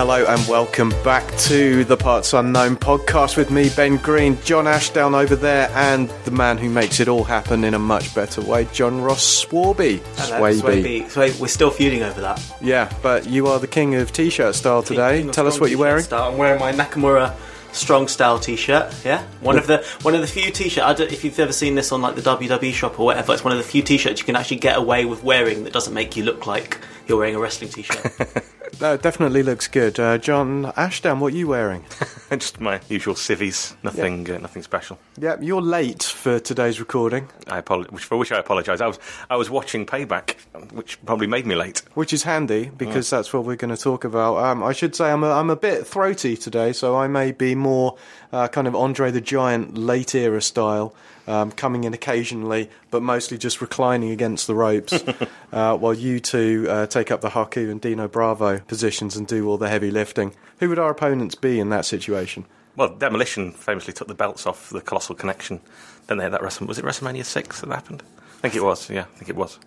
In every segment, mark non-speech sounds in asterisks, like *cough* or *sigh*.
Hello and welcome back to the Parts Unknown podcast with me, Ben Green, John Ashdown over there, and the man who makes it all happen in a much better way, John Ross Swarby. Hello, Swaby. Swaby. So we're still feuding over that. Yeah, but you are the king of t-shirt style today. King of Tell us what you're wearing. Style. I'm wearing my Nakamura Strong Style T-shirt. Yeah, one of the one of the few T-shirt. I don't if you've ever seen this on like the WWE shop or whatever. It's one of the few T-shirts you can actually get away with wearing that doesn't make you look like you're wearing a wrestling T-shirt. *laughs* No, it definitely looks good. Uh, John Ashdown, what are you wearing? *laughs* Just my usual civvies, nothing, uh, nothing special. yeah, you're late for today's recording, I apolo- which, for which I apologise. I was, I was watching Payback, which probably made me late. which is handy because that's what we're going to talk about. Um, I should say I'm a, I'm a bit throaty today, so I may be more uh, kind of Andre the Giant late era style, um, coming in occasionally, but mostly just reclining against the ropes, *laughs* uh, while you two uh, take up the Haku and Dino Bravo positions and do all the heavy lifting. Who would our opponents be in that situation? Well, Demolition famously took the belts off the Colossal Connection. Then they had that Wrestle- was it WrestleMania six that happened? I think it was. Yeah, I think it was.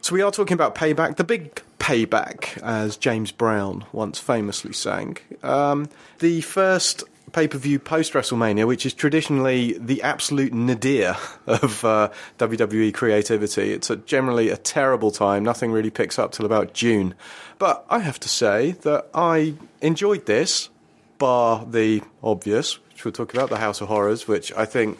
So we are talking about payback, the big payback, as James Brown once famously sang. Um, the first pay per view post WrestleMania, which is traditionally the absolute nadir of uh, WWE creativity. It's a, generally a terrible time. Nothing really picks up till about June. But I have to say that I enjoyed this, bar the obvious, which we'll talk about, the House of Horrors, which I think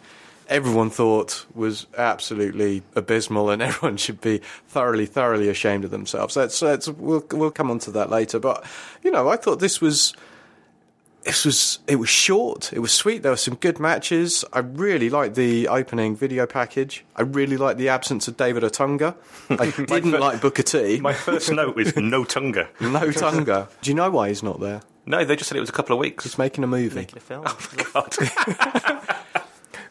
everyone thought was absolutely abysmal, and *laughs* everyone should be thoroughly, thoroughly ashamed of themselves. Let's, let's we'll we'll come on to that later. But you know, I thought this was. This was it was short. It was sweet. There were some good matches. I really liked the opening video package. I really liked the absence of David Otunga. I *laughs* didn't fir- like Booker T. my first note is no Tunga. no Tunga. Do you know why he's not there? No, they just said it was a couple of weeks. He's making a movie. Making a film. Oh, God. *laughs*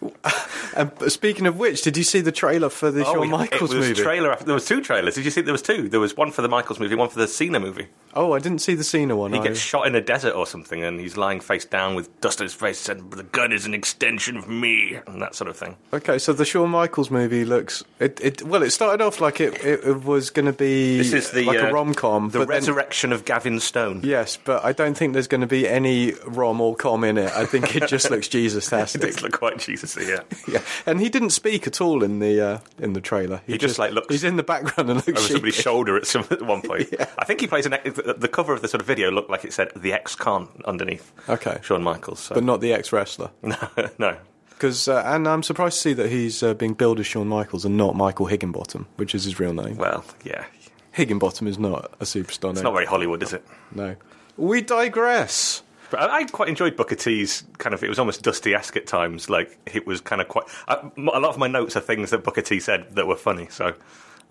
*laughs* And speaking of which, did you see the trailer for the Oh, Shawn Michaels it was movie? Trailer after, there was two trailers. Did you see? There was two. There was one for the Michaels movie, one for the Cena movie. Oh, I didn't see the Cena one. He I- gets shot in a desert or something, and he's lying face down with dust on his face, and the gun is an extension of me, and that sort of thing. Okay, so the Shawn Michaels movie looks it. it well, it started off like it, it, was going to be This is the like uh, a rom com. the resurrection of Gavin Stone. Yes, but I don't think there's going to be any rom or com in it. I think it just looks *laughs* Jesus It does look quite Jesus, *laughs* yeah. yeah, and he didn't speak at all in the uh, in the trailer. He just, like, looks He's in the background and looks over somebody's shoulder at some at one point. *laughs* Yeah. I think he plays an. The the cover of the sort of video looked like it said "the ex-con" underneath. Okay. Shawn Michaels. So. but not the ex wrestler. *laughs* no, no. Because uh, and I'm surprised to see that he's uh, being billed as Shawn Michaels and not Michael Higginbottom, which is his real name. Well, yeah, Higginbottom is not a superstar it's name. not very Hollywood, is it? No. We digress. I, quite enjoyed Booker T's kind of. It was almost Dusty-esque at times. Like it was kind of quite. I, a lot of my notes are things that Booker T said that were funny. So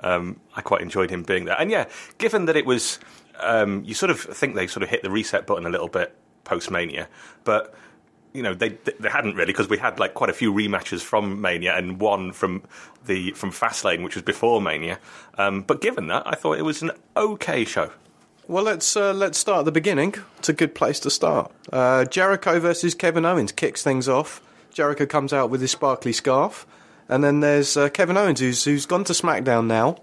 um, I quite enjoyed him being there. And yeah, given that it was, um, you sort of think they sort of hit the reset button a little bit post Mania, but you know they they hadn't really because we had like quite a few rematches from Mania and one from the from Fastlane, which was before Mania. Um, but given that, I thought it was an okay show. Well, let's uh, let's start at the beginning. It's a good place to start. Uh, Jericho versus Kevin Owens kicks things off. Jericho comes out with his sparkly scarf, and then there's uh, Kevin Owens who's who's gone to SmackDown now.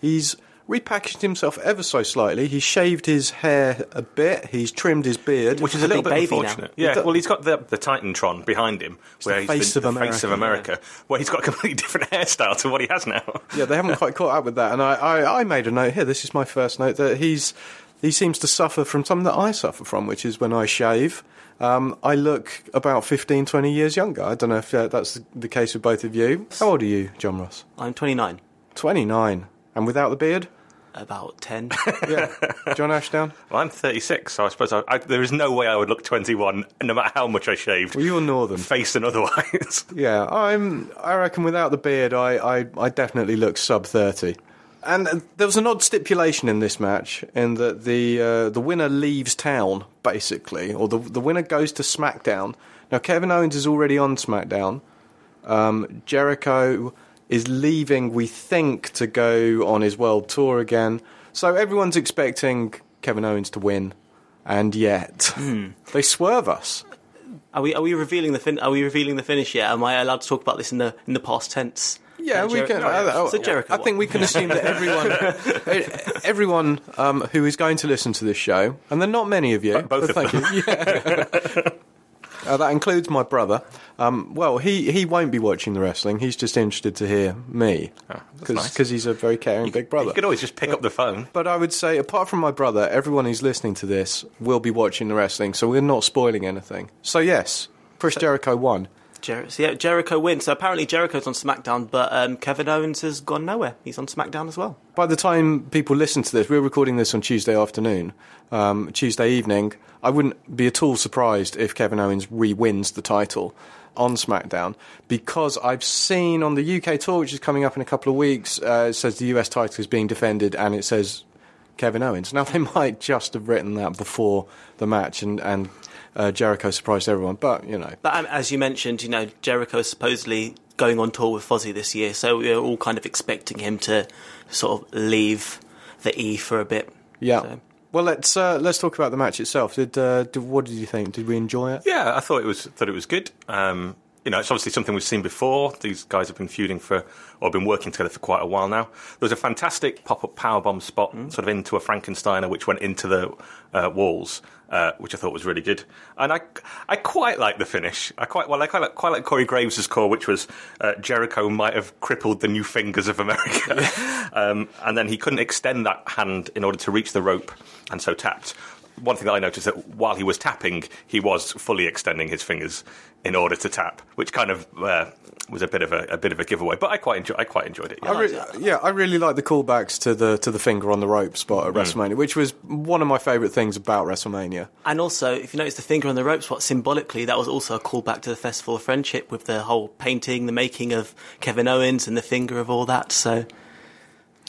He's repackaged himself ever so slightly. He's shaved his hair a bit. He's trimmed his beard, Which is a a little bit baby now. unfortunate. Yeah, well, he's got the, the Titantron behind him, where the face been of the face of America. America, where he's got a completely *laughs* different hairstyle to what he has now. Yeah, they haven't quite caught up with that. And I, I, I made a note here. This is my first note that he's he seems to suffer from something that I suffer from, which is when I shave. Um, I look about 15, 20 years younger. I don't know if uh, that's the case with both of you. How old are you, John Ross? I'm 29. 29. And without the beard? About ten. *laughs* Yeah, John Ashdown. Well, I'm 36, so I suppose I, I, there is no way I would look 21, no matter how much I shaved, Well, you're northern. face and otherwise. *laughs* Yeah, I'm. I reckon without the beard, I, I, I definitely look sub thirty. And there was an odd stipulation in this match in that the uh, the winner leaves town basically, or the the winner goes to SmackDown. Now Kevin Owens is already on SmackDown. Um, Jericho is leaving, we think, to go on his world tour again. So everyone's expecting Kevin Owens to win, and yet *laughs* they swerve us. Are we are we revealing the fin- are we revealing the finish yet? Am I allowed to talk about this in the in the past tense? Yeah, we Jer- can. no, yeah. Jericho I think we can assume that everyone, *laughs* everyone um, who is going to listen to this show, and there are not many of you, But both but of thank you. Yeah. *laughs* Uh, that includes my brother. Um, well, he, he won't be watching the wrestling. He's just interested to hear me because nice. he's a very caring big brother. You could always just pick up the phone. But I would say, apart from my brother, everyone who's listening to this will be watching the wrestling, so we're not spoiling anything. So yes, Chris Jericho won. Jer- yeah, Jericho wins. So apparently Jericho's on SmackDown, but um, Kevin Owens has gone nowhere. He's on SmackDown as well. By the time people listen to this, we're recording this on Tuesday afternoon, um, Tuesday evening. I wouldn't be at all surprised if Kevin Owens re-wins the title on SmackDown because I've seen on the UK tour, which is coming up in a couple of weeks, uh, it says the US title is being defended and it says Kevin Owens. Now *laughs* they might just have written that before the match and and uh, Jericho surprised everyone, but you know. But um, as you mentioned, you know Jericho is supposedly going on tour with Fozzy this year, so we're all kind of expecting him to sort of leave the E for a bit. Yeah. So- Well, let's uh, let's talk about the match itself. Did, uh, did what did you think? Did we enjoy it? Yeah, I thought it was thought it was good. Um, you know, it's obviously something we've seen before. These guys have been feuding for, or been working together for quite a while now. There was a fantastic pop-up powerbomb spot, sort of into a Frankensteiner, which went into the uh, walls, uh, which I thought was really good. And I, I quite like the finish. I quite well, I quite like, quite like Corey Graves' call, which was uh, Jericho might have crippled the new fingers of America, *laughs* um, and then he couldn't extend that hand in order to reach the rope, and so tapped one thing that I noticed that while he was tapping, he was fully extending his fingers in order to tap, which kind of uh, was a bit of a, a bit of a giveaway. But I quite enjoy, I quite enjoyed it. Yeah. I re- yeah, I really like the callbacks to the to the finger on the rope spot at WrestleMania, which was one of my favourite things about WrestleMania. And also, if you notice the finger on the rope spot, symbolically, that was also a callback to the Festival of Friendship with the whole painting, the making of Kevin Owens, and the finger of all that. So,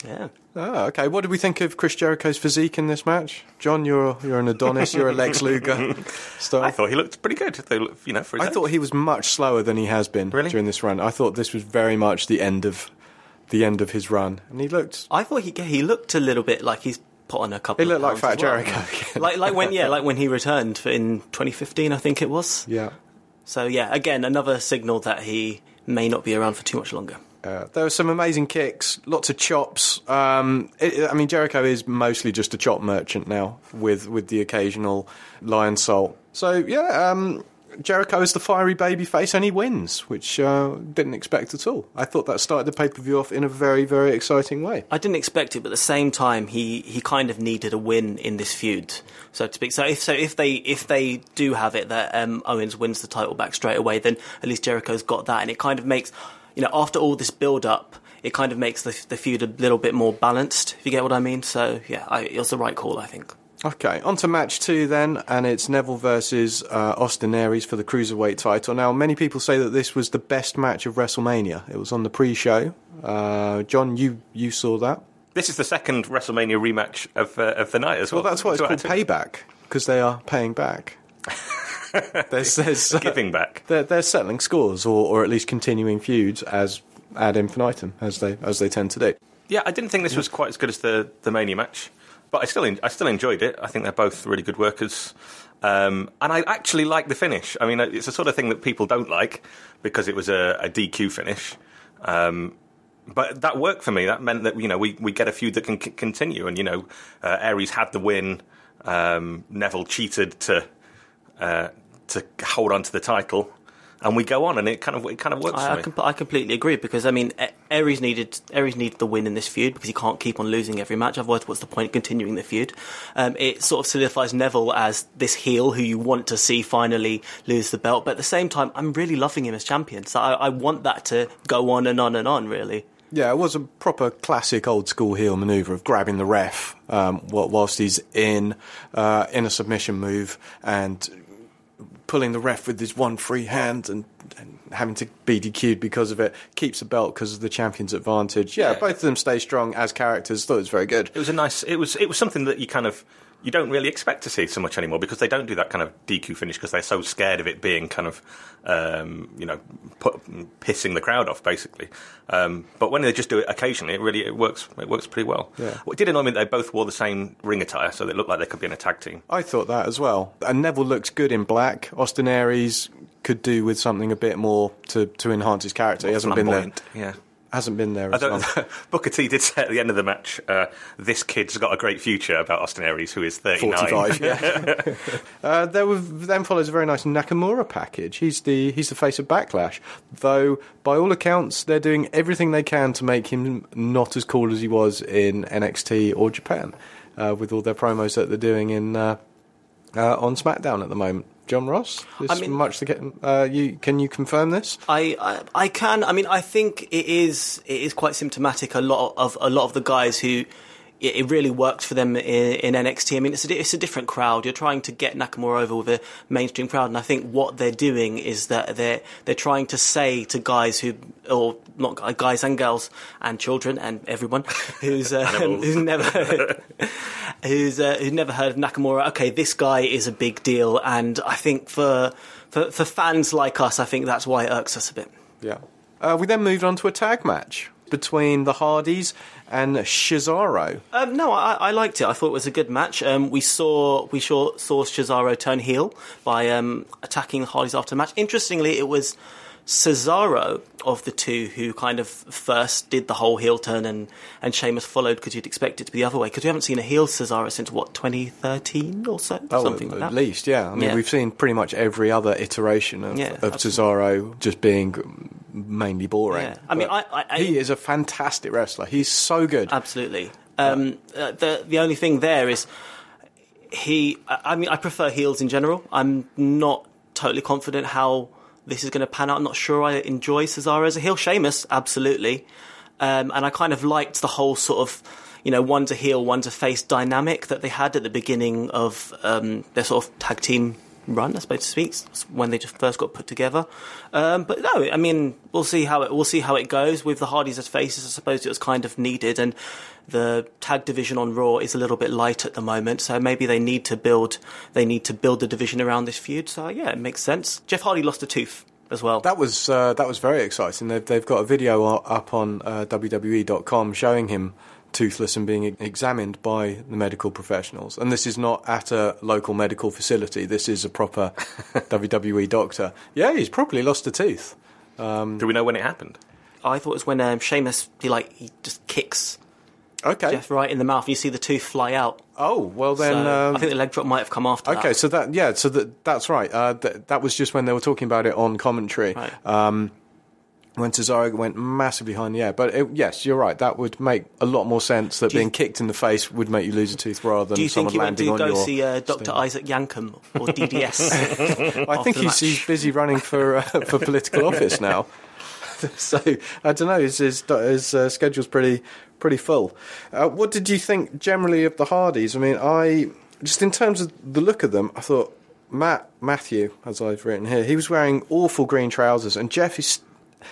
yeah. Oh, okay. What did we think of Chris Jericho's physique in this match? John, you're you're an Adonis, you're a Lex Luger. *laughs* Stuff. I thought he looked pretty good. They look- You know, for I age. thought he was much slower than he has been Really? during this run. I thought this was very much the end of the end of his run, and he looked. I thought he he looked a little bit like he's put on a couple. He of looked like Fat well. Jericho *laughs* like like when yeah, *laughs* like when he returned in 2015, I think it was. Yeah. So yeah, again another signal that he may not be around for too much longer. Uh, there were some amazing kicks, lots of chops. Um, it, I mean, Jericho is mostly just a chop merchant now, with with the occasional Lionsault. So yeah, um, Jericho is the fiery baby face, and he wins, which uh, didn't expect at all. I thought that started the pay per view off in a very very exciting way. I didn't expect it, but at the same time, he, he kind of needed a win in this feud, so to speak. So if so, if they if they do have it that um, Owens wins the title back straight away, then at least Jericho's got that, and it kind of makes you know after all this build up, it kind of makes the the feud a little bit more balanced. If you get what I mean. So yeah, I, it was the right call, I think. Okay, on to match two then, and it's Neville versus uh, Austin Aries for the cruiserweight title. Now, many people say that this was the best match of WrestleMania. It was on the pre-show. Uh, John, you you saw that. This is the second WrestleMania rematch of uh, of the night as well. Well, that's why it's So called payback because they are paying back. *laughs* *laughs* there's, there's, Giving back. They're, they're settling scores, or, or at least continuing feuds as ad infinitum, as they as they tend to do. Yeah, I didn't think this was quite as good as the the Mania match, but I still en- I still enjoyed it. I think they're both really good workers, um, and I actually like the finish. I mean, it's the sort of thing that people don't like because it was a, a DQ finish. Um, but that worked for me. That meant that you know we, we get a feud that can c- continue, and you know uh, Aries had the win. Um, Neville cheated to uh, to hold on to the title, and we go on, and it kind of it kind of works for I, I, me. com- I completely agree because I mean, Aries needed Aries needed the win in this feud because he can't keep on losing every match. Otherwise, what's the point continuing the feud? Um, it sort of solidifies Neville as this heel who you want to see finally lose the belt. But at the same time, I'm really loving him as champion, so I, I want that to go on and on and on. Really, Yeah, it was a proper classic old school heel maneuver of grabbing the ref um, whilst he's in uh, in a submission move and pulling the ref with his one free hand and, and having to be DQ'd because of it. Keeps the belt because of the champion's advantage. Yeah, Yeah. both of them stay strong as characters. Thought it was very good. It was a nice. It was. It was something that you kind of you don't really expect to see so much anymore because they don't do that kind of DQ finish because they're so scared of it being kind of um, you know put, pissing the crowd off basically. Um, but when they just do it occasionally, it really it works. It works pretty well. Yeah. It did annoy me they both wore the same ring attire, so they looked like they could be in a tag team. I thought that as well. And Neville looks good in black. Austin Aries could do with something a bit more to, to enhance his character. he hasn't been there. Yeah. Hasn't been there. *laughs* Booker T did say at the end of the match, uh, "This kid's got a great future." About Austin Aries, who is thirty-nine. 45, yeah. *laughs* *laughs* uh, there was, then follows a very nice Nakamura package. He's the he's the face of Backlash, though by all accounts they're doing everything they can to make him not as cool as he was in NXT or Japan, uh, with all their promos that they're doing in uh, uh, on SmackDown at the moment. John Ross, this I mean- much to get. Uh, you can you confirm this? I, I I can. I mean, I think it is it is quite symptomatic. A lot of a lot of the guys who it, it really worked for them in, in NXT. I mean, it's a, it's a different crowd. You're trying to get Nakamura over with a mainstream crowd, and I think what they're doing is that they're they're trying to say to guys who or not guys and girls and children and everyone *laughs* who's uh, *laughs* who's never *laughs* who's uh, who's never heard of Nakamura. Okay, this guy is a big deal, and I think for for for fans like us, I think that's why it irks us a bit. Yeah. Uh, we then moved on to a tag match between the Hardys and Cesaro. Um, no, I, I liked it. I thought it was a good match. Um, we saw we saw, saw Cesaro turn heel by um, attacking the Hardys after the match. Interestingly, it was Cesaro of the two who kind of first did the whole heel turn, and and Sheamus followed because you'd expect it to be the other way. Because we haven't seen a heel Cesaro since what 2013 or so, something at, like at least, yeah. I mean, Yeah. we've seen pretty much every other iteration of, Yeah, of. Cesaro just being mainly boring. Yeah. I mean, But I- I- he is a fantastic wrestler. He's so good. Absolutely. Um, uh, the the only thing there is he. I I mean, I prefer heels in general. I'm not totally confident how this is going to pan out. I'm not sure I enjoy Cesaro as a heel. Sheamus, absolutely. Um, and I kind of liked the whole sort of, you know, one to heel, one to face dynamic that they had at the beginning of um, their sort of tag team run, I suppose to speak, when they just first got put together. Um, but no, I mean, we'll see how it we'll see how it goes with the Hardys as faces. I suppose it was kind of needed, and the tag division on Raw is a little bit light at the moment, so maybe they need to build they need to build the division around this feud. So yeah, it makes sense. Jeff Hardy lost a tooth as well. That was uh, that was very exciting. They've they've got a video up on uh, WWE.com showing him toothless and being e- examined by the medical professionals. And this is not at a local medical facility. This is a proper *laughs* WWE doctor. Yeah, he's probably lost a tooth. Do we know when it happened? I thought it was when um, Sheamus he like he just kicks Okay. Jeff right in the mouth, and you see the tooth fly out. Oh well, then so um, I think the leg drop might have come after that. Okay, so that yeah, so that that's right. Uh, th- that was just when they were talking about it on commentary. Right. Um, when Cesaro went massively high in the air, but it, yes, you're right. That would make a lot more sense. That being kicked in the face would make you lose a tooth rather than Do you think someone he went landing to on go see uh, Dr. sting. Isaac Yankem or *laughs* DDS? *laughs* I think he's, he's busy running for uh, *laughs* for political office now. so I don't know. His his, his uh, schedule's pretty pretty full. Uh, what did you think generally of the Hardys? I mean, I just in terms of the look of them, I thought Matt Matthew, as I've written here, he was wearing awful green trousers, and Jeff is.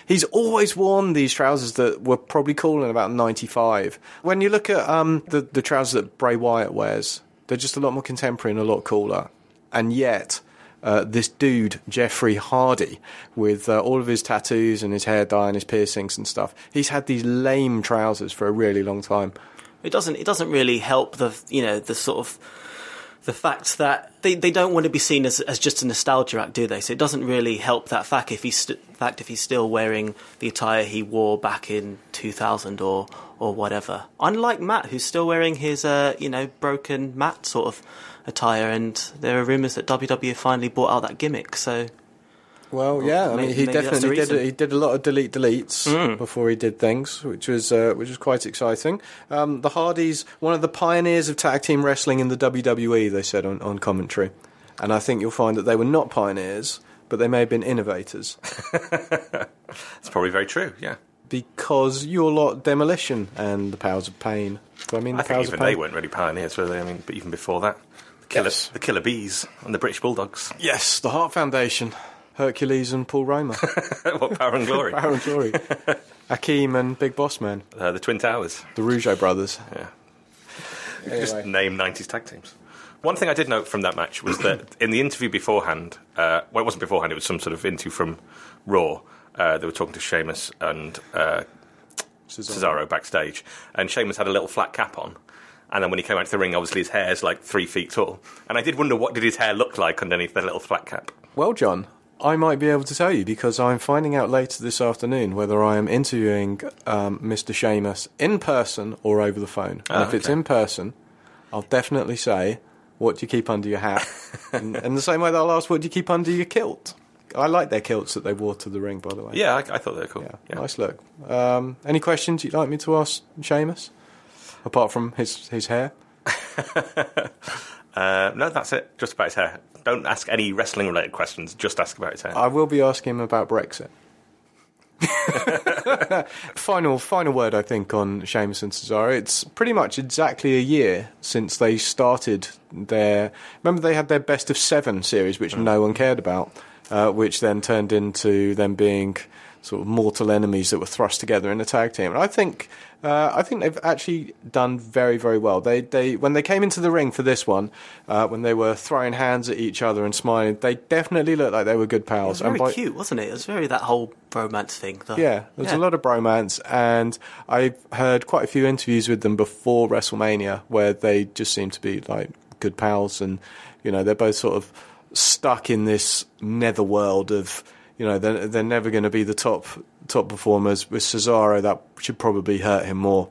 He's always worn these trousers that were probably cool in about '95. When you look at um, the the trousers that Bray Wyatt wears, they're just a lot more contemporary and a lot cooler. And yet, uh, this dude, Jeffrey Hardy, with uh, all of his tattoos and his hair dye and his piercings and stuff, he's had these lame trousers for a really long time. It doesn't. It doesn't really help the you know the sort of the fact that they, they don't want to be seen as, as just a nostalgia act, do they? So it doesn't really help that fact if he's st- fact if he's still wearing the attire he wore back in 2000 or or whatever. Unlike Matt, who's still wearing his uh, you know broken Matt sort of attire, and there are rumours that WWE finally bought out that gimmick. So Well, yeah, I mean, he maybe definitely did. reason. He did a lot of delete deletes before he did things, which was uh, which was quite exciting. Um, the Hardys, one of the pioneers of tag team wrestling in the WWE, they said on, on commentary, and I think you'll find that they were not pioneers, but they may have been innovators. *laughs* It's probably very true. Yeah. because you're lot demolition and the powers of pain. Do I mean the I think powers even of pain? they weren't really pioneers, were they? I mean, but even before that, the killer, Yes. the killer bees and the British Bulldogs. Yes, the Heart Foundation, Hercules and Paul Roma, *laughs* what power and glory? *laughs* Power and Glory, *laughs* Akeem and Big Boss Man, Uh, the Twin Towers. the Rougeau brothers. Yeah. Could Just name 90s tag teams. One thing I did note from that match was that in the interview beforehand, uh, well, it wasn't beforehand, it was some sort of interview from Raw. Uh, they were talking to Sheamus and uh, Cesaro backstage, and Sheamus had a little flat cap on. And then when he came out to the ring, obviously his hair's like three feet tall. And I did wonder what did his hair look like underneath the little flat cap. Well, John, I might be able to tell you because I'm finding out later this afternoon whether I am interviewing um, Mr. Sheamus in person or over the phone. And Ah, if it's in person, I'll definitely say, "What do you keep under your hat?" *laughs* and, and the same way that I'll ask, "What do you keep under your kilt?" I like their kilts that they wore to the ring, by the way. Yeah, I, I thought they were cool. Yeah, Yeah. nice look. Um, any questions you'd like me to ask Sheamus? Apart from his his hair. *laughs* Uh, no, that's it. Just about his hair. Don't ask any wrestling related questions. Just ask about his hair. I will be asking him about Brexit. *laughs* final, final word, I think, on Sheamus and Cesaro. It's pretty much exactly a year since they started their. Remember, they had their best of seven series, which no one cared about, uh, which then turned into them being sort of mortal enemies that were thrust together in a tag team. And I think, uh, I think they've actually done very, very well. They, they, when they came into the ring for this one, uh, when they were throwing hands at each other and smiling, they definitely looked like they were good It pals. was very by- cute, wasn't it? It was very that whole romance thing. Yeah, there's a lot of bromance, and I've heard quite a few interviews with them before WrestleMania where they just seem to be like good pals, and you know they're both sort of stuck in this netherworld of you know they're, they're never going to be the top top performers. With Cesaro, that should probably hurt him more.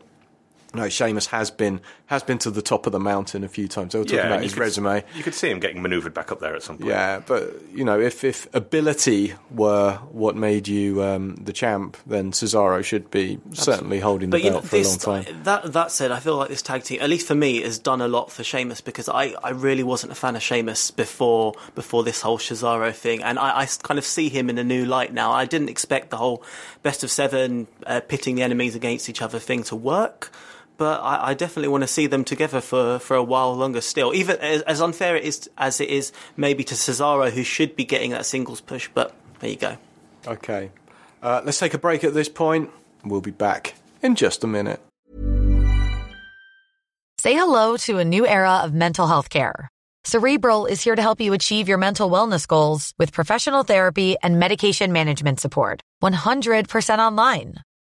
No, Sheamus has been has been to the top of the mountain a few times. They were talking Yeah, about his could- resume. You could see him getting manoeuvred back up there at some point. Yeah, but you know, if if ability were what made you um, the champ, then Cesaro should be certainly holding the But you know, belt for a long this, time. that that said, I feel like this tag team, at least for me, has done a lot for Sheamus because I, I really wasn't a fan of Sheamus before before this whole Cesaro thing, and I kind of see him in a new light now. I didn't expect the whole best of seven uh, pitting the enemies against each other thing to work. But I, I definitely want to see them together for, for a while longer still. Even as, as unfair it is as it is maybe to Cesaro, who should be getting that singles push. But there you go. Okay, uh, let's take a break at this point. We'll be back in just a minute. Say hello to a new era of mental health care. Cerebral is here to help you achieve your mental wellness goals with professional therapy and medication management support. 100% online.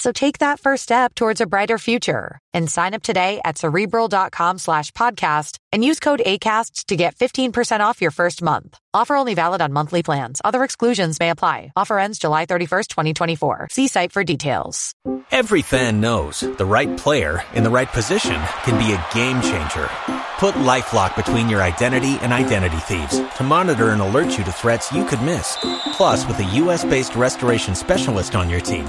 So take that first step towards a brighter future and sign up today at cerebral.com slash podcast and use code ACAST to get 15% off your first month. Offer only valid on monthly plans. Other exclusions may apply. Offer ends July 31st, 2024. See site for details. Every fan knows the right player in the right position can be a game changer. Put LifeLock between your identity and identity thieves to monitor and alert you to threats you could miss. Plus, with a U.S.-based restoration specialist on your team,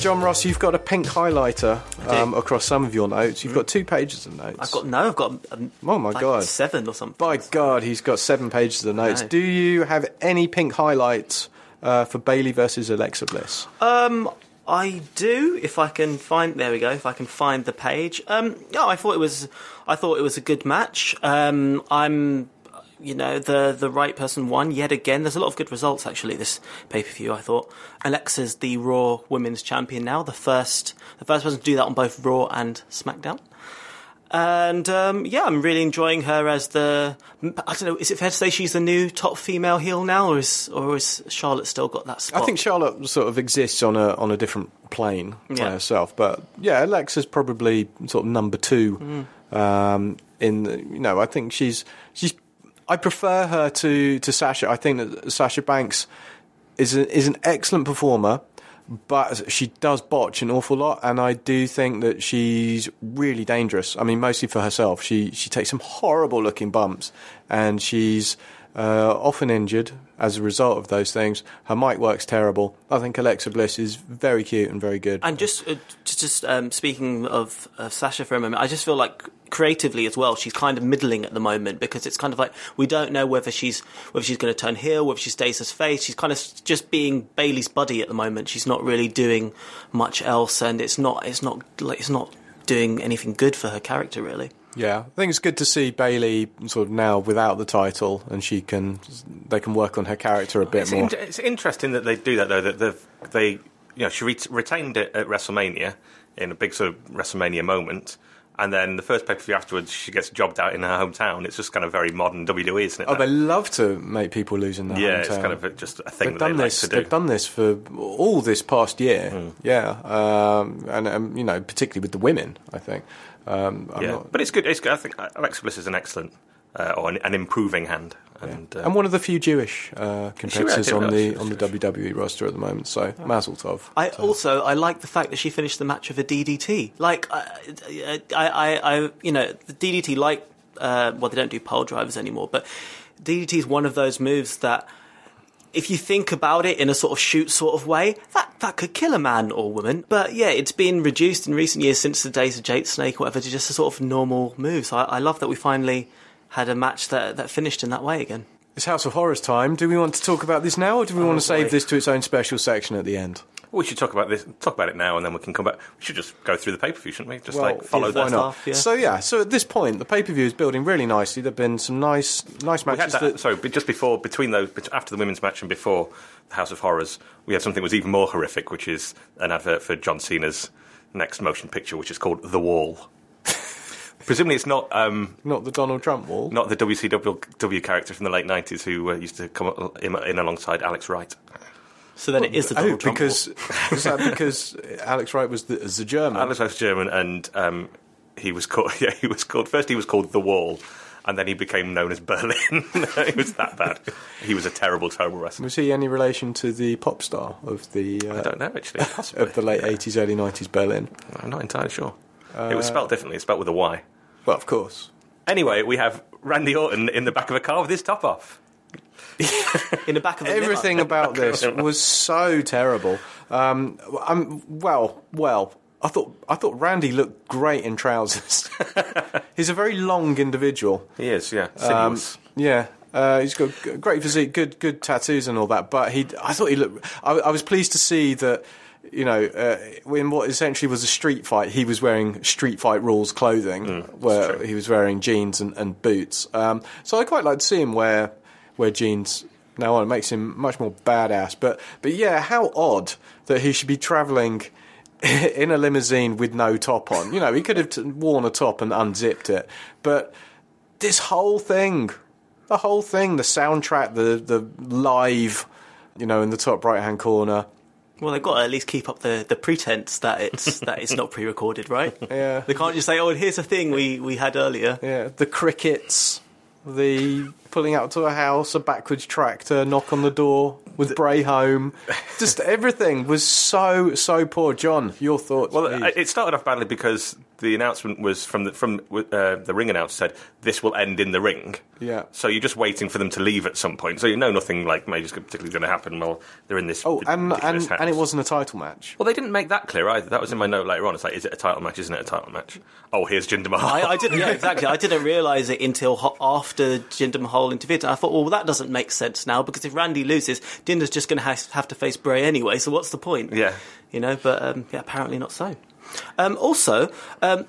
John Ross, you've got a pink highlighter um, across some of your notes. You've got two pages of notes. I've got no, I've got um, Oh my like God. seven or something. By God, he's got seven pages of notes. know. Do you have any pink highlights uh, for Bayley versus Alexa Bliss? Um, I do. If I can find, there we go. If I can find the page. Um, yeah, I thought it was. I thought it was a good match. Um, I'm, you know, the the right person won yet again. There's a lot of good results actually. This pay per view. I thought Alexa's the Raw Women's Champion now. The first, the first person to do that on both Raw and SmackDown. And um, yeah, I'm really enjoying her as the. I don't know. Is it fair to say she's the new top female heel now, or is or is Charlotte still got that spot? I think Charlotte sort of exists on a on a different plane by Yeah. herself, but yeah, Alexa's probably sort of number two. Mm. Um, in the, you know, I think she's she's. I prefer her to to Sasha. I think that Sasha Banks is a, is an excellent performer, but she does botch an awful lot, and I do think that she's really dangerous. I mean, mostly for herself. She she takes some horrible looking bumps, and she's uh, often injured as a result of those things. Her mic works terrible. I think Alexa Bliss is very cute and very good. And just uh, just, um, speaking of, of Sasha for a moment, I just feel like creatively as well, she's kind of middling at the moment because it's kind of like we don't know whether she's whether she's going to turn heel, whether she stays as face. She's kind of just being Bayley's buddy at the moment. She's not really doing much else, and it's not it's not like it's not doing anything good for her character really. Yeah, I think it's good to see Bayley sort of now without the title, and she can they can work on her character a bit It's, more. in- it's interesting that they do that though. That they, you know, she ret- retained it at WrestleMania in a big sort of WrestleMania moment, and then the first pay per view afterwards, she gets jobbed out in her hometown. It's just kind of very modern WWE, isn't it? Oh, that? they love to make people lose in their yeah, it's kind of just a thing They've that they done like this. to do. They've done this for all this past year. Hmm. Yeah, um, and um, you know, particularly with the women, I think. Um, I'm yeah, not- but it's good. It's good. I think Alexa Bliss is an excellent uh, or an, an improving hand, and, uh, and one of the few Jewish uh, competitors didn't on the on was the WWE roster at the moment. So, Mazel Tov. I also I like the fact that she finished the match with a DDT. Like I, I, I, I you know, the DDT like uh, well they don't do pole drivers anymore, but DDT is one of those moves that if you think about it in a sort of shoot sort of way, that that could kill a man or woman. But yeah, it's been reduced in recent years since the days of Jake Snake or whatever to just a sort of normal move. So I, I love that we finally had a match that that finished in that way again. It's House of Horrors time. Do we want to talk about this now, or do we oh, want to save this to its own special section at the end? We should talk about this. Talk about it now, and then we can come back. We should just go through the pay per view, shouldn't we? Just Well, like follow yeah, that. why half, yeah. So yeah, so at this point, the pay per view is building really nicely. There've been some nice, nice matches. that, that, sorry, but just before, between those, after the women's match and before the House of Horrors, we had something that was even more horrific, which is an advert for John Cena's next motion picture, which is called The Wall. *laughs* Presumably, it's not um, not the Donald Trump wall. not the WCW character from the late nineties who uh, used to come in, in alongside Alex Wright. So then it is the Oh, Donald Trump because wall. is that because Alex Wright was the, the German? Alex Wright's German, and um, he was called. *laughs* Yeah, he was called. First, he was called The Wall. And then he became known as Berlin. *laughs* it was that bad. He was a terrible, terrible wrestler. was he any relation to the pop star of the uh, I don't know, actually. Possibly. of the late eighties, early nineties Berlin? I'm not entirely sure. it was spelled differently. It's spelled with a Y. Well, of course. Anyway, we have Randy Orton in the back of a car with his top off. In the back of *laughs* the Everything limo. about this was so terrible. Um, I'm, well, well, I thought I thought Randy looked great in trousers. *laughs* He's a very long individual. He is, yeah. Um, yeah. Uh, he's got great physique, good good tattoos and all that. But he, I thought he looked. I, I was pleased to see that. You know, uh, in what essentially was a street fight, he was wearing street fight rules clothing, where true. he was wearing jeans and, and boots. Um, so I quite like to see him wear wear jeans now on. It makes him much more badass. But but yeah, how odd that he should be travelling *laughs* in a limousine with no top on. You know, he could have t- worn a top and unzipped it, but this whole thing, the whole thing, the soundtrack, the the live, you know, in the top right hand corner. Well, they've got to at least keep up the, the pretense that it's *laughs* that it's not pre-recorded, right? Yeah. They can't just say, "Oh, here's a thing we, we had earlier." Yeah, the crickets, the pulling out to a house, a backwards tractor, knock on the door with Bray home. *laughs* Just everything was so so poor. John, your thoughts? Well, please. it started off badly because the announcement was from the from uh, the ring announcer said this will end in the ring. Yeah. So you're just waiting for them to leave at some point. So you know nothing like major is particularly going to happen while they're in this. oh, and and, house. and it wasn't a title match. Well, they didn't make that clear either. That was in my note later on. It's like, is it a title match? Isn't it a title match? Oh, here's Jinder Mahal. I, I didn't. Yeah, exactly. I didn't realise it until ho- after Jinder Mahal interfered. And I thought, well, that doesn't make sense now because if Randy loses, Jinder's just going to ha- have to face Bray anyway. So what's the point? Yeah. you know. But um, yeah, apparently not so. Um, also, um,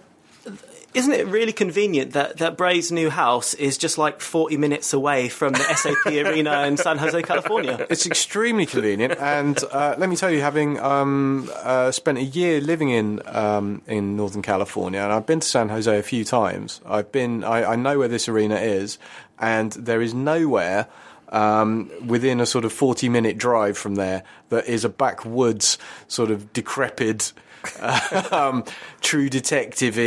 Isn't it really convenient that, that Bray's new house is just like 40 minutes away from the SAP *laughs* Arena in San Jose, California? It's extremely convenient, and uh, let me tell you, having um, uh, spent a year living in um, in Northern California, and I've been to San Jose a few times. I've been, I, I know where this arena is, and there is nowhere. Um, within a sort of 40 minute drive from there, that is a backwoods, sort of decrepit, *laughs* um, true detective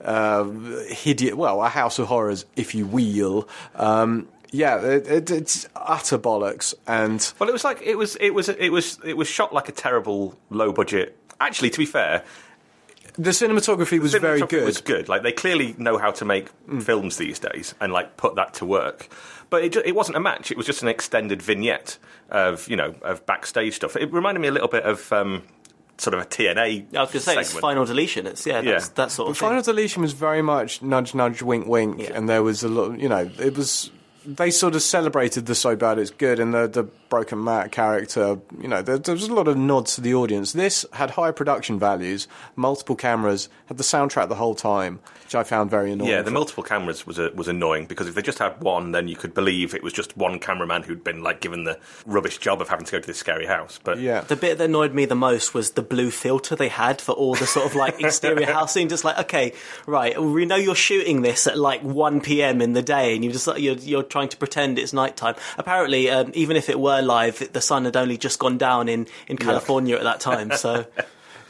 uh, hideous, well, a house of horrors, if you will. Um, yeah, it, it, it's utter bollocks, and Well, it was like it was it was it was it was shot like a terrible low budget. Actually, to be fair, the cinematography was very cinematography good. Was good. Like they clearly know how to make films these days and like put that to work. But it, it wasn't a match. It was just an extended vignette of you know of backstage stuff. It reminded me a little bit of um, sort of a TNA. I was going to say it's final deletion. It's yeah, that's, Yeah. that sort But of thing. Final Deletion was very much nudge, nudge, wink, wink, Yeah. and there was a lot. You know, it was they sort of celebrated the so bad it's good, and the the broken Matt character. You know, there, there was a lot of nods to the audience. This had high production values, multiple cameras, had the soundtrack the whole time, which I found very annoying. Yeah, the multiple cameras was a, was annoying because if they just had one, then you could believe it was just one cameraman who'd been like given the rubbish job of having to go to this scary house. But yeah. The bit that annoyed me the most was the blue filter they had for all the sort of like exterior *laughs* house housing. Just like, okay, right, we know you're shooting this at like 1 p.m. in the day, and you just you're, you're trying to pretend it's nighttime. Apparently, um, even if it were live, the sun had only just gone down in, in California at that time. So *laughs*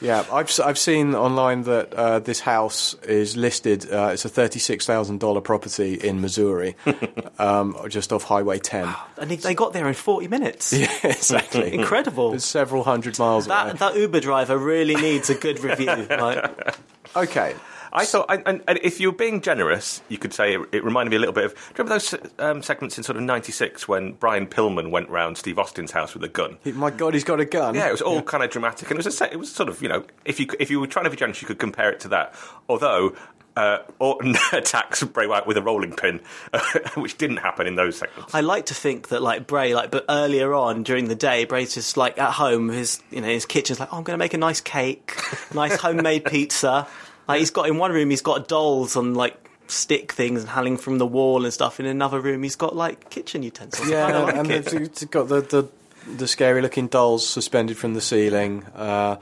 Yeah, I've I've seen online that uh, this house is listed. Uh, it's a thirty six thousand dollar property in Missouri, *laughs* um, just off Highway ten. and they, got there in 40 minutes. *laughs* Yeah, exactly. Incredible. It's several hundred miles away. That, that Uber driver really needs a good review. Like, Okay, I thought, and, and, and if you're being generous, you could say it, it reminded me a little bit of. Do you remember those um, segments in sort of '96 when Brian Pillman went round Steve Austin's house with a gun? He- my God, he's got a gun. Yeah, it was all kind of dramatic, and it was a it was sort of you know if you if you were trying to be generous, you could compare it to that. Although uh, Orton *laughs* attacks Bray Wyatt with a rolling pin, *laughs* which didn't happen in those segments. I like to think that like Bray, like but earlier on during the day, Bray's just like at home, his you know his kitchen's like, oh, I'm going to make a nice cake, nice homemade pizza. Like he's got in one room, he's got dolls on like stick things and hanging from the wall and stuff. In another room, he's got like kitchen utensils. Yeah, *laughs* like and it. it's got the, the the scary looking dolls suspended from the ceiling. Uh,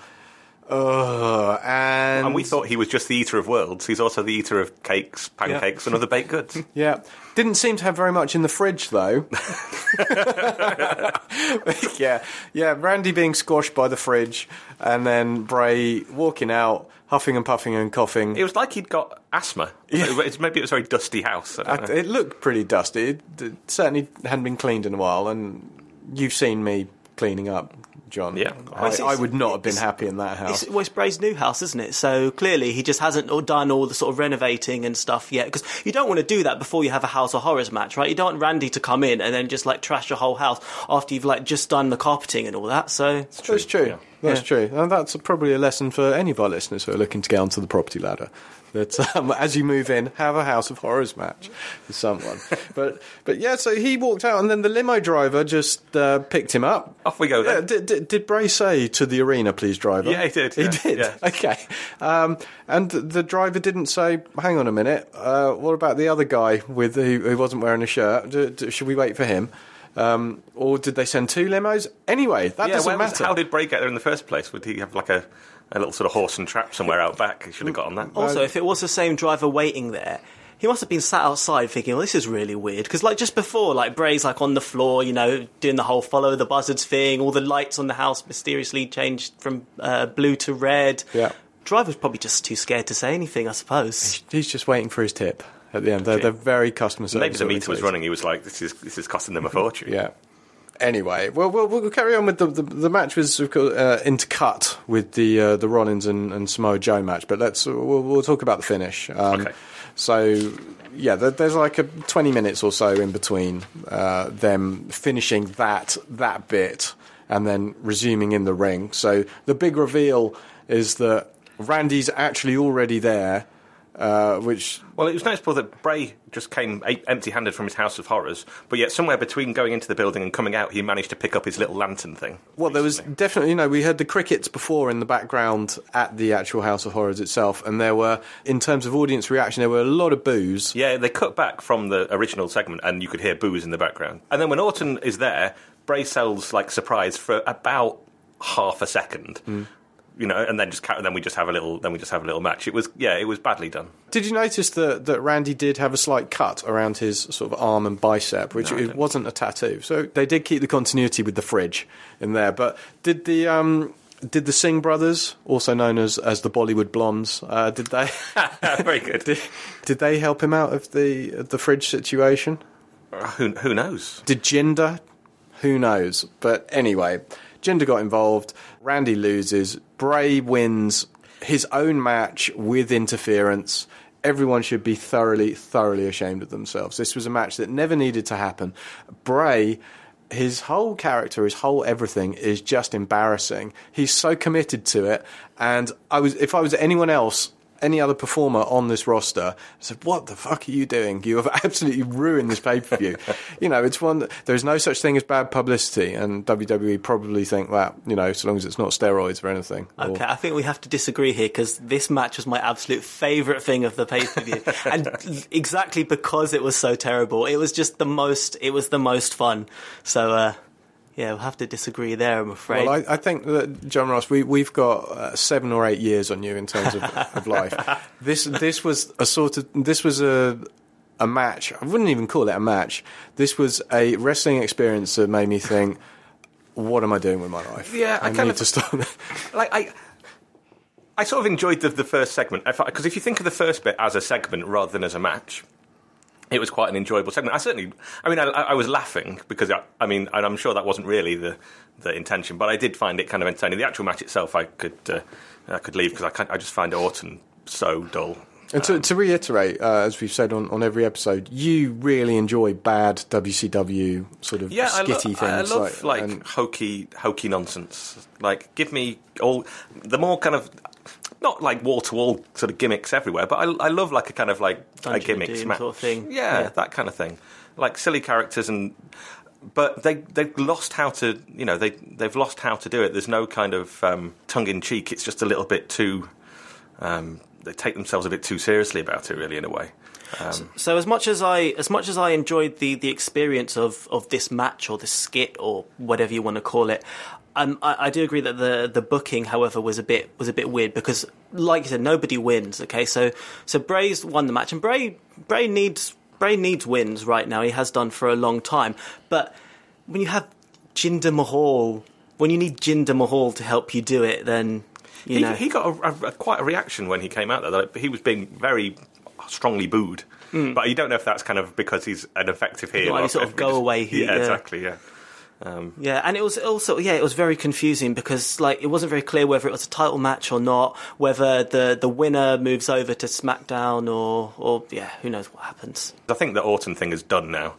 uh, and And we thought he was just the eater of worlds. He's also the eater of cakes, pancakes, and other baked goods. *laughs* Yeah. Didn't seem to have very much in the fridge, though. *laughs* *laughs* yeah. Yeah. Randy being squashed by the fridge, and then Bray walking out, huffing and puffing and coughing. It was like he'd got asthma. It's, maybe it was a very dusty house. It looked pretty dusty. It certainly hadn't been cleaned in a while, and you've seen me cleaning up, John. Yeah. I, I would not have been happy in that house. It's, well, it's Bray's new house, isn't it? So clearly he just hasn't done all the sort of renovating and stuff yet. Because you don't want to do that before you have a House of Horrors match, right? You don't want Randy to come in and then just like trash your whole house after you've like just done the carpeting and all that. So it's true. yeah. That's true. And that's probably a lesson for any of our listeners who are looking to get onto the property ladder. That *laughs* um, as you move in, have a House of Horrors match with someone. *laughs* but but yeah, so he walked out, and then the limo driver just uh, picked him up. Off we go Yeah, did, did, did Bray say to the arena, please, driver? Yeah, he did, He yeah, did. yeah. *laughs* Okay. Um, and the driver didn't say, "Hang on a minute. Uh, what about the other guy with who, who wasn't wearing a shirt? Do, do, should we wait for him?" Um, or did they send two limos? Anyway, that yeah, doesn't where was- matter. how did Bray get there in the first place? Would he have like a, a little sort of horse and trap somewhere out back? He should have got on that. Also, if it was the same driver waiting there, he must have been sat outside thinking, "Well, this is really weird." Because like just before, like Bray's like on the floor, you know, doing the whole follow the buzzards thing. All the lights on the house mysteriously changed from uh, blue to red. Yeah. Driver's probably just too scared to say anything, I suppose. He's just waiting for his tip at the end. They're, they're very customer service. Maybe the meter was running. He was like, "This is this is costing them a fortune." Yeah. Anyway, well, we'll, we'll carry on with the the, the match was of course, uh, intercut with the uh, the Rollins and, and Samoa Joe match, but let's we'll, we'll talk about the finish. Um, Okay. So yeah, there, there's like a 20 minutes or so in between uh, them finishing that that bit and then resuming in the ring. So the big reveal is that Randy's actually already there. Uh, which Well, it was noticeable that Bray just came empty-handed from his House of Horrors, but yet somewhere between going into the building and coming out, he managed to pick up his little lantern thing. Well, there was definitely, you know, we heard the crickets before in the background at the actual House of Horrors itself, and there were, in terms of audience reaction, there were a lot of boos. Yeah, they cut back from the original segment, and you could hear boos in the background. And then when Orton is there, Bray sells like surprise for about half a second. You know, and then just and then we just have a little then we just have a little match. It was yeah, it was badly done. Did you notice that, that Randy did have a slight cut around his sort of arm and bicep, which No, it wasn't a tattoo? So they did keep the continuity with the fridge in there. But did the um, did the Singh brothers, also known as as the Bollywood Blondes, uh, did they *laughs* Very good. *laughs* did, did they help him out of the the fridge situation? who who knows? Did Jinder? Who knows? But anyway, Jinder got involved. Randy loses. Bray wins his own match with interference. Everyone should be thoroughly, thoroughly ashamed of themselves. This was a match that never needed to happen. Bray, his whole character, his whole everything is just embarrassing. He's so committed to it. And I was, if I was anyone else, any other performer on this roster, said, "What the fuck are you doing? You have *laughs* absolutely ruined this pay per view." *laughs* you know, it's one. That, There's no such thing as bad publicity, and WWE probably think that. You know, so long as it's not steroids or anything. or- Okay, I think we have to disagree here because this match was my absolute favourite thing of the pay per view, *laughs* and exactly because it was so terrible, it was just the most. It was the most fun. So, uh, yeah, we'll have to disagree there. I'm afraid. Well, I, I think that Jonross, we we've got uh, seven or eight years on you in terms of, of life. *laughs* This this was a sort of this was a a match. I wouldn't even call it a match. This was a wrestling experience that made me think, "What am I doing with my life? Yeah, I I, kind need of- to stop." *laughs* like I. I sort of enjoyed the, the first segment because if you think of the first bit as a segment rather than as a match, it was quite an enjoyable segment. I certainly, I mean, I, I was laughing because I, I mean, and I'm sure that wasn't really the the intention, but I did find it kind of entertaining. The actual match itself, I could uh, I could leave because I can't, I just find Orton so dull. And to, to reiterate, uh, as we've said on, on every episode, you really enjoy bad WCW sort of Yeah, I, lo- skitty I things. love like, and- hokey, hokey nonsense. Like, give me all the more kind of not like wall to wall sort of gimmicks everywhere, but I, I love like a kind of like a Dungeon of gimmicks sort of thing. Yeah, Yeah. that kind of thing. Like silly characters and. But they they've lost how to you know they they've lost how to do it. There's no kind of um, tongue in cheek. It's just a little bit too. Um, they take themselves a bit too seriously about it, really, in a way. Um, So as much as I as much as I enjoyed the the experience of of this match or this skit or whatever you want to call it, um, I, I do agree that the the booking, however, was a bit was a bit weird because, like you said, nobody wins. Okay, so so Bray's won the match, and Bray Bray needs Bray needs wins right now. He has done for a long time, but when you have Jinder Mahal, when you need Jinder Mahal to help you do it, then you he, know he got a, a, a- quite a reaction when he came out there. That he was being very strongly booed, but you don't know if that's kind of because he's an effective heel. Like sort of go away Yeah, yeah. exactly. Yeah. Yeah, and it was also yeah, it was very confusing because like it wasn't very clear whether it was a title match or not, whether the the winner moves over to SmackDown or or yeah, who knows what happens. I think the Orton thing is done now.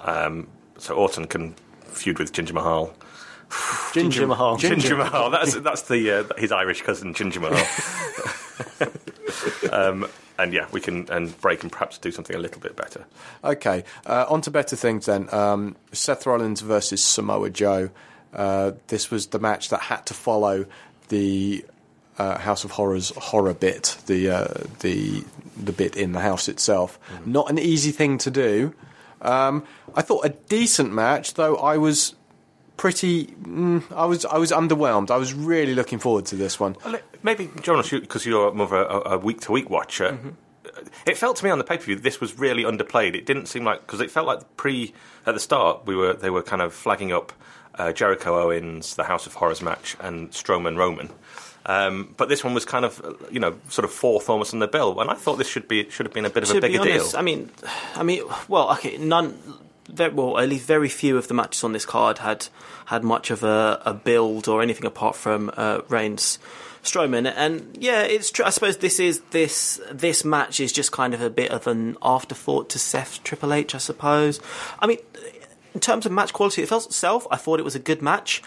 Um, so Orton can feud with Ginger Mahal. Ginger, Mahal. Ginger, Mahal. That's that's the uh, his Irish cousin, Ginger Mahal. *laughs* *laughs* um, and yeah, we can and Bray can perhaps do something a little bit better. Okay, uh, on to better things then. Um, Seth Rollins versus Samoa Joe. Uh, this was the match that had to follow the uh, House of Horrors horror bit, the uh, the the bit in the house itself. Not an easy thing to do. Um, I thought a decent match, though. I was pretty. Mm, I was I was underwhelmed. I was really looking forward to this one. Maybe, Jonross, because you're more of a week to week watcher, Mm-hmm. it felt to me on the pay per view this was really underplayed. It didn't seem like because it felt like pre at the start we were they were kind of flagging up uh, Jericho Owens, the House of Horrors match, and Strowman Roman. Um, but this one was kind of, uh, you know, sort of fourth almost on the bill, and I thought this should be should have been a bit of to a bigger honest, deal. I mean, I mean, well, okay, none. Very, well, at least very few of the matches on this card had had much of a, a build or anything apart from uh, Reigns, Strowman, and yeah, it's true. I suppose this is this this match is just kind of a bit of an afterthought to Seth Triple H, I suppose. I mean, in terms of match quality itself, I thought it was a good match.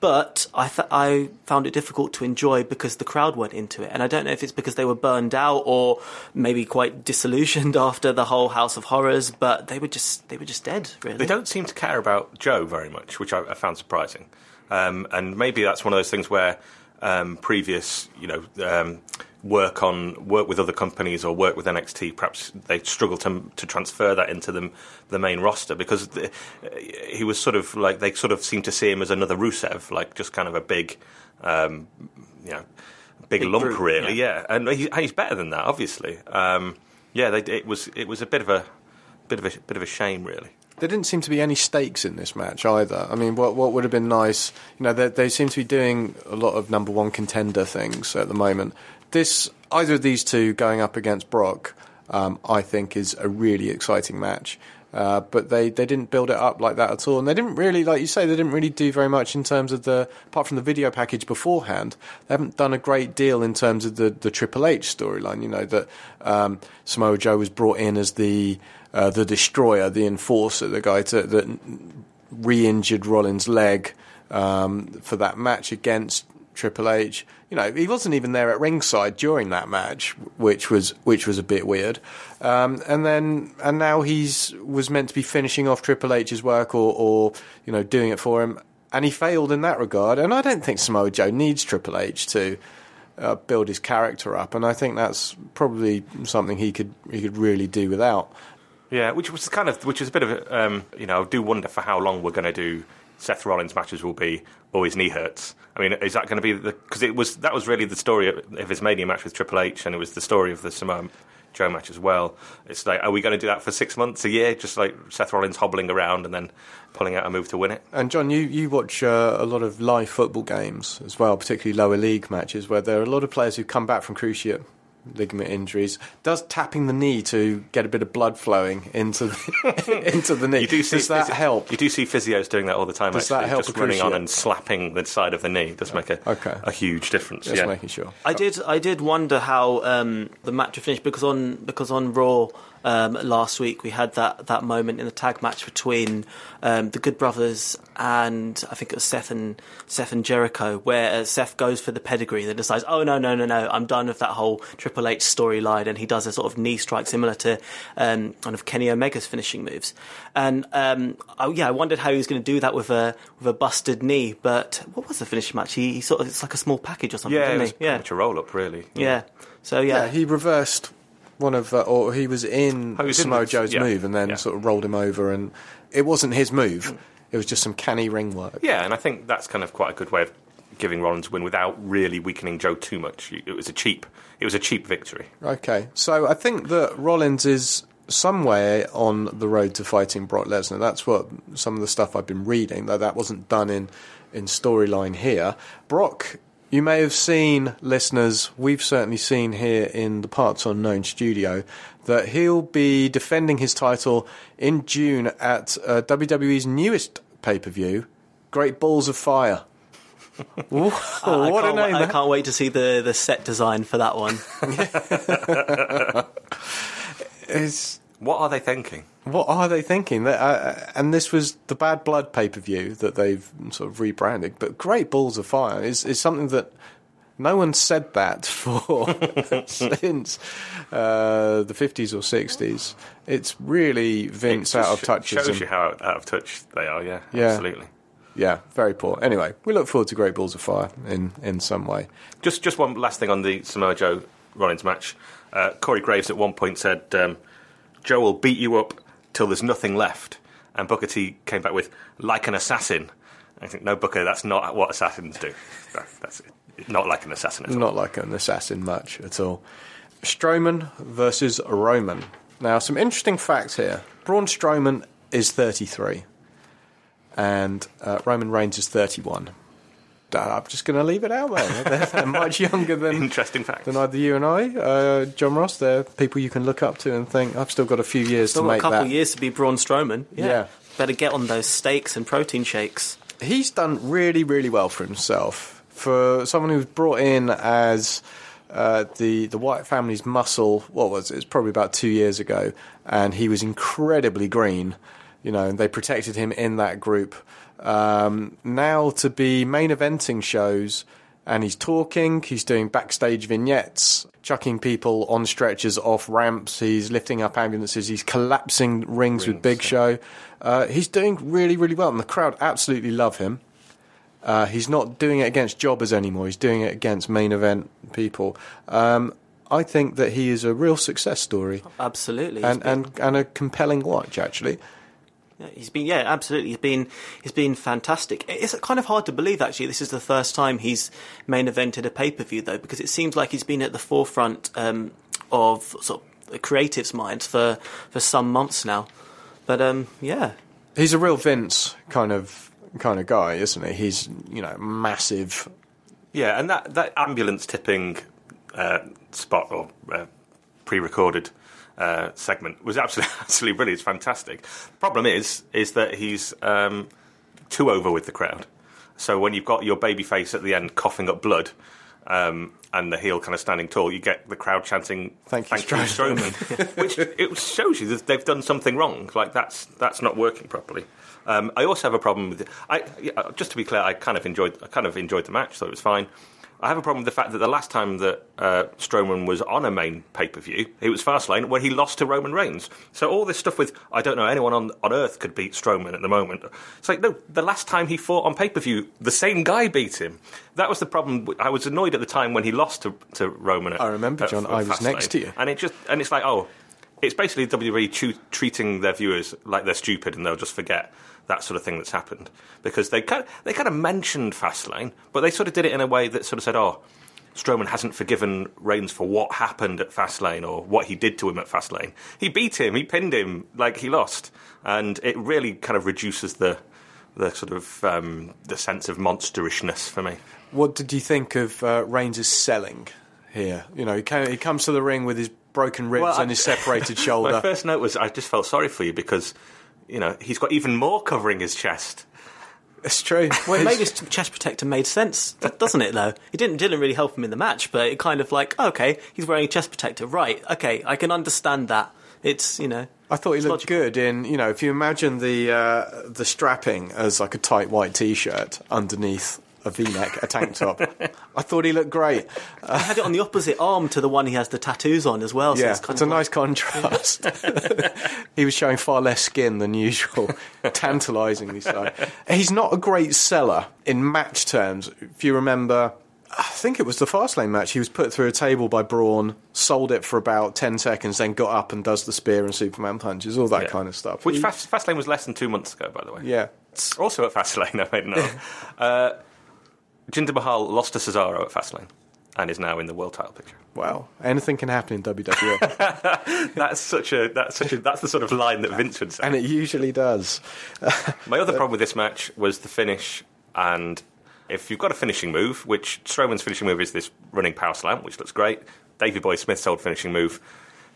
but I th- I found it difficult to enjoy because the crowd weren't into it, and I don't know if it's because they were burned out or maybe quite disillusioned *laughs* after the whole House of Horrors, but they were just they were just dead. Really, They don't seem to care about Joe very much, which I, I found surprising. Um, and maybe that's one of those things where um, previous, you know, um, work on work with other companies or work with NXT, perhaps they struggle to to transfer that into the the main roster because the, he was sort of like they sort of seemed to see him as another Rusev, like just kind of a big, um, you know, big, Big lump, brute, really. yeah. Yeah, and he, he's better than that, obviously. Um, yeah, they, it was it was a bit of a bit of a bit of a shame, really. There didn't seem to be any stakes in this match either. I mean, what what would have been nice, you know, they, they seem to be doing a lot of number one contender things at the moment. This either of these two going up against Brock, um, I think, is a really exciting match. Uh, but they, they didn't build it up like that at all, and they didn't really, like you say, they didn't really do very much in terms of the apart from the video package beforehand. They haven't done a great deal in terms of the the Triple H storyline. You know that um, Samoa Joe was brought in as the uh, the destroyer, the enforcer, the guy to, that re-injured Rollins' leg um, for that match against Triple H. You know, he wasn't even there at ringside during that match, which was which was a bit weird. Um, and then and now he's was meant to be finishing off Triple H's work or, or you know doing it for him, and he failed in that regard. And I don't think Samoa Joe needs Triple H to. Uh, build his character up, and I think that's probably something he could he could really do without. Yeah, which was kind of which is a bit of a, um, you know, I do wonder for how long we're going to do Seth Rollins matches will be, or his knee hurts. I mean, is that going to be the because it was that was really the story of, his Mania match with Triple H, and it was the story of the Samoa Joe match as well. It's like, are we going to do that for six months, a year, just like Seth Rollins hobbling around and then pulling out a move to win it? And John, you, you watch uh, a lot of live football games as well, particularly lower league matches, where there are a lot of players who come back from cruciate ligament injuries. Does tapping the knee to get a bit of blood flowing into the, *laughs* into the knee? You do see Does that physio- help? You do see physios doing that all the time. Does actually, that help just a running on and slapping the side of the knee does make a Okay. a huge difference. Just yeah. making sure. I did. I did wonder how um, the match would finish because on because on Raw um, last week we had that, that moment in the tag match between um, the Good Brothers and I think it was Seth and Seth and Jericho, where uh, Seth goes for the pedigree, then decides, oh no no no no, I'm done with that whole Triple H storyline, and he does a sort of knee strike similar to um, kind of Kenny Omega's finishing moves, and um, oh yeah, I wondered how he was going to do that with a with a busted knee, but what was the finish match? He, he sort of it's like a small package or something, Yeah, it didn't was he? pretty much a roll up, really. Yeah. So yeah, Yeah, he reversed one of, uh, or he was in Oh, Samoa Joe's yeah, move and then yeah. sort of rolled him over, and it wasn't his move. It was just some canny ring work. Yeah, and I think that's kind of quite a good way of giving Rollins a win without really weakening Joe too much. It was a cheap, it was a cheap victory. Okay, so I think that Rollins is somewhere on the road to fighting Brock Lesnar. That's what some of the stuff I've been reading, though that wasn't done in in storyline here. Brock, you may have seen, listeners, we've certainly seen here in the Parts Unknown studio, that he'll be defending his title in June at uh, WWE's newest pay per view, Great Balls of Fire. *laughs* Whoa, I, what a name! I that- can't wait to see the, the set design for that one. *laughs* It's- What are they thinking? What are they thinking? That, uh, and this was the Bad Blood pay per view that they've sort of rebranded. But Great Balls of Fire is, is something that no one said that *laughs* for *laughs* since uh, the 50s or 60s. It's really Vince It out of touch. Shows you how out of touch they are. Yeah, Yeah. absolutely. Yeah, very poor. Anyway, we look forward to Great Balls of Fire in, in some way. Just just one last thing on the Samoa Joe Rollins match. Uh, Corey Graves at one point said, um, "Joe will beat you up till there's nothing left," and Booker T came back with "like an assassin." I think no, Booker, that's not what assassins do. That- that's not like an assassin at all. Not like an assassin match at all. Strowman versus Roman. Now, some interesting facts here. Braun Strowman is 33, and uh, Roman Reigns is 31. I'm just going to leave it out there. They're, they're much *laughs* younger than, Interesting facts. than either you and I. Uh, Jonross, they're people you can look up to and think, I've still got a few years Still to got a make couple that. of years to be Braun Strowman. Yeah. Better get on those steaks and protein shakes. he's done really, really well for himself. For someone who was brought in as uh, the the Wyatt family's muscle, what was it? It was probably about two years ago, and he was incredibly green. You know, and they protected him in that group. Um, now to be main eventing shows, and he's talking, he's doing backstage vignettes, chucking people on stretchers off ramps, he's lifting up ambulances, he's collapsing rings, with Big Show. Uh, he's doing really, really well, and the crowd absolutely love him. Uh, he's not doing it against jobbers anymore. He's doing it against main event people. Um, I think that he is a real success story Absolutely. and, been- and, and a compelling watch, actually. Yeah, he's been yeah, absolutely. He's been he's been fantastic. It's kind of hard to believe actually. This is the first time he's main evented a pay per view though, because it seems like he's been at the forefront um, of sort of the creatives' minds for for some months now. But um, yeah, He's a real Vince kind of kind of guy, isn't he? He's you know massive. Yeah, and that, that ambulance tipping uh, spot or uh, pre-recorded uh, segment was absolutely *laughs* absolutely brilliant. It's fantastic. Problem is, is that he's um, too over with the crowd. So when you've got your baby face at the end coughing up blood. Um, and the heel kind of standing tall, you get the crowd chanting Thank you, Strowman," *laughs* which it shows you that they've done something wrong. Like that's that's not working properly. Um, I also have a problem with. I yeah, just to be clear, I kind of enjoyed. I kind of enjoyed the match, so it was fine. I have a problem with the fact that the last time that uh, Strowman was on a main pay per view, it was Fastlane, where he lost to Roman Reigns. So all this stuff with I don't know anyone on on earth could beat Strowman at the moment. It's like no, the last time he fought on pay per view, the same guy beat him. That was the problem. I was annoyed at the time when he lost to, to Roman. At, I remember, at- John, at I was Fastlane. next to you. and it just and it's like oh, it's basically WWE treating their viewers like they're stupid and they'll just forget that sort of thing that's happened because they kind they kind of mentioned Fastlane, but they sort of did it in a way that sort of said oh. Strowman hasn't forgiven Reigns for what happened at Fastlane or what he did to him at Fastlane. He beat him, he pinned him, like he lost, and it really kind of reduces the the sort of um, the sense of monsterishness for me. What did you think of uh, Reigns' selling here? You know, he, came, he comes to the ring with his broken ribs Well, and his *laughs* separated shoulder. My first note was I just felt sorry for you because you know he's got even more covering his chest. It's true. well, it His- made his chest protector made sense, doesn't it? Though it didn't didn't really help him in the match, but it kind of like okay, he's wearing a chest protector, right? Okay, I can understand that. It's you know. I thought he looked logical. good in, you know, if you imagine the uh, the strapping as like a tight white t-shirt underneath a V-neck, a tank top. I thought he looked great. He had it on the opposite arm to the one he has the tattoos on as well. So yeah, it's, it's, kind a like- nice contrast. *laughs* he was showing far less skin than usual, *laughs* tantalisingly so. He's not a great seller in match terms. If you remember, I think it was the Fastlane match. He was put through a table by Braun, sold it for about ten seconds, then got up and does the spear and Superman punches, all that Yeah. kind of stuff. Which He- Fast, Fastlane was less than two months ago, by the way. yeah. Also at Fastlane, *laughs* I made a note. uh, Jinder Mahal lost to Cesaro at Fastlane and is now in the world title picture. Wow, anything can happen in WWE, *laughs* That's such a that's such a that's the sort of line that Vince would say. and it usually does. *laughs* My other uh, problem with this match was the finish, and if you've got a finishing move, which Strowman's finishing move is this running power slam, which looks great. Davey Boy Smith's old finishing move,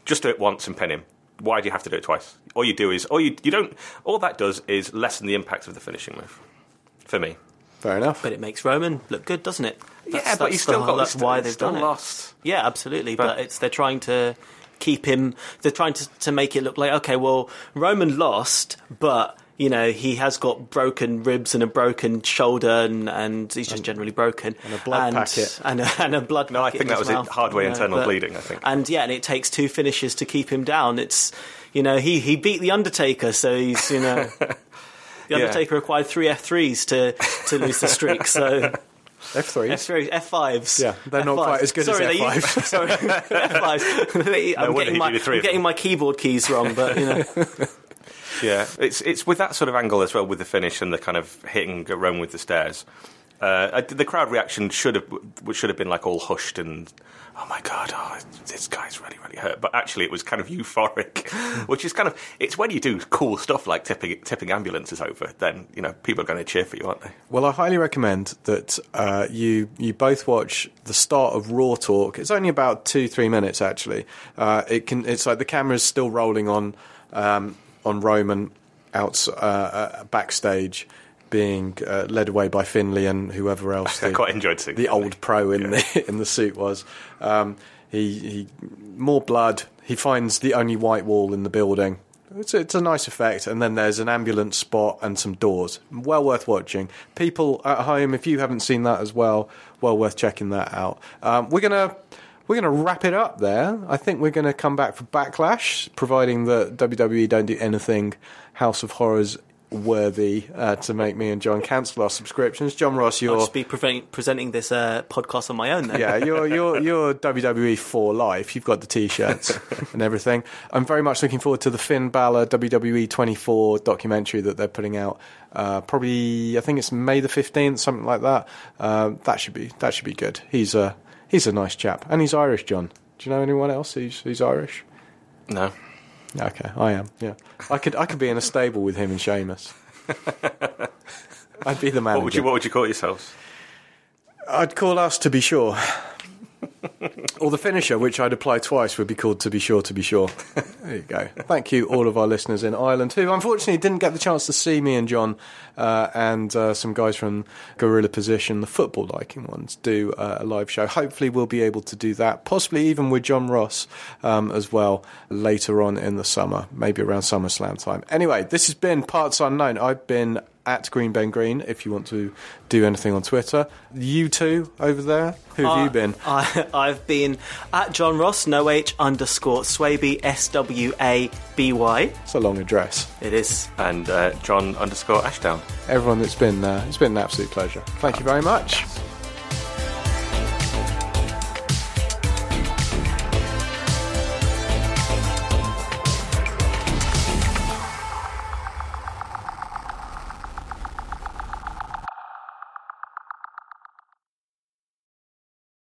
just do it once and pin him. Why do you have to do it twice? All you do is, all you you don't. All that does is lessen the impact of the finishing move. For me, Fair enough. But it makes Roman look good, doesn't it? yeah, but you still whole- got that's why they've still done it. lost. Yeah, absolutely. But, But- it's they're trying to keep him. They're trying to to make it look like okay, well, Roman lost, but you know he has got broken ribs and a broken shoulder, and, and he's just generally broken, and a blood packet. *laughs* and a, and a blood. No, I think that his was it, mouth, hardware you know, internal but- bleeding, I think. And yeah, and it takes two finishes to keep him down. It's you know he he beat the Undertaker, so he's you know. *laughs* The Yeah. Undertaker required three F3s to, to lose the streak, so F3. F3, F5s. Yeah, they're not F5s. quite as good as Sorry, they F5s. use- *laughs* sorry, F5s. I'm, wonder getting my, did the three I'm getting my keyboard keys wrong, but you know. *laughs* Yeah, it's it's with that sort of angle as well, with the finish and the kind of hitting Rome with the stairs. Uh, the crowd reaction should have should have been like all hushed and oh my god, oh, this guy's really really hurt. But actually, it was kind of *laughs* euphoric, which is kind of it's when you do cool stuff like tipping tipping ambulances over, then you know people are going to cheer for you, aren't they? Well, I highly recommend that uh, you you both watch the start of Raw Talk. It's only about two three minutes actually. Uh, it can it's like the camera's still rolling on um, on Roman out uh, uh, backstage, being uh, led away by Finlay and whoever *laughs* else. I the- quite enjoyed seeing the old pro in the in the suit was. Um, he, he more blood. He finds the only white wall in the building. it's, it's a nice effect. And then there's an ambulance spot and some doors. Well worth watching. People at home, if you haven't seen that as well, well worth checking that out. Um, we're gonna we're going to wrap it up there. I think we're going to come back for Backlash, providing that WWE don't do anything House of Horrors worthy uh, to make me and John cancel our subscriptions. Jonross, I'll you're just be prevent- presenting this uh, podcast on my own then. yeah, you're you're *laughs* you're WWE for life. You've got the t-shirts and everything. I'm very much looking forward to the Finn Balor WWE 24 documentary that they're putting out. Uh, probably, I think it's May the 15th, something like that. Uh, that should be that should be good. He's a he's a nice chap, and he's Irish. John, do you know anyone else who's who's Irish? No. Okay, I am. Yeah, I could I could be in a stable with him and Sheamus. *laughs* I'd be the manager. What would you What would you call yourselves? I'd call us to be sure. Or the finisher, which I'd apply twice, would be called to be sure to be sure. *laughs* There you go. Thank you, all of our listeners in Ireland who unfortunately didn't get the chance to see me and John uh, and uh, some guys from Gorilla Position, the football liking ones, do uh, a live show. Hopefully, we'll be able to do that, possibly even with Jonross um, as well later on in the summer, maybe around SummerSlam time. Anyway, this has been Parts Unknown. I've been at Green Ben Green if you want to do anything on Twitter. You two over there, who have you Uh, been? *laughs* I, I've been at Jonross, no H underscore Swaby, S W A B Y. It's a long address. It is. And uh, John underscore Ashdown. Everyone, it's been uh, it's been an absolute pleasure. Thank you very much.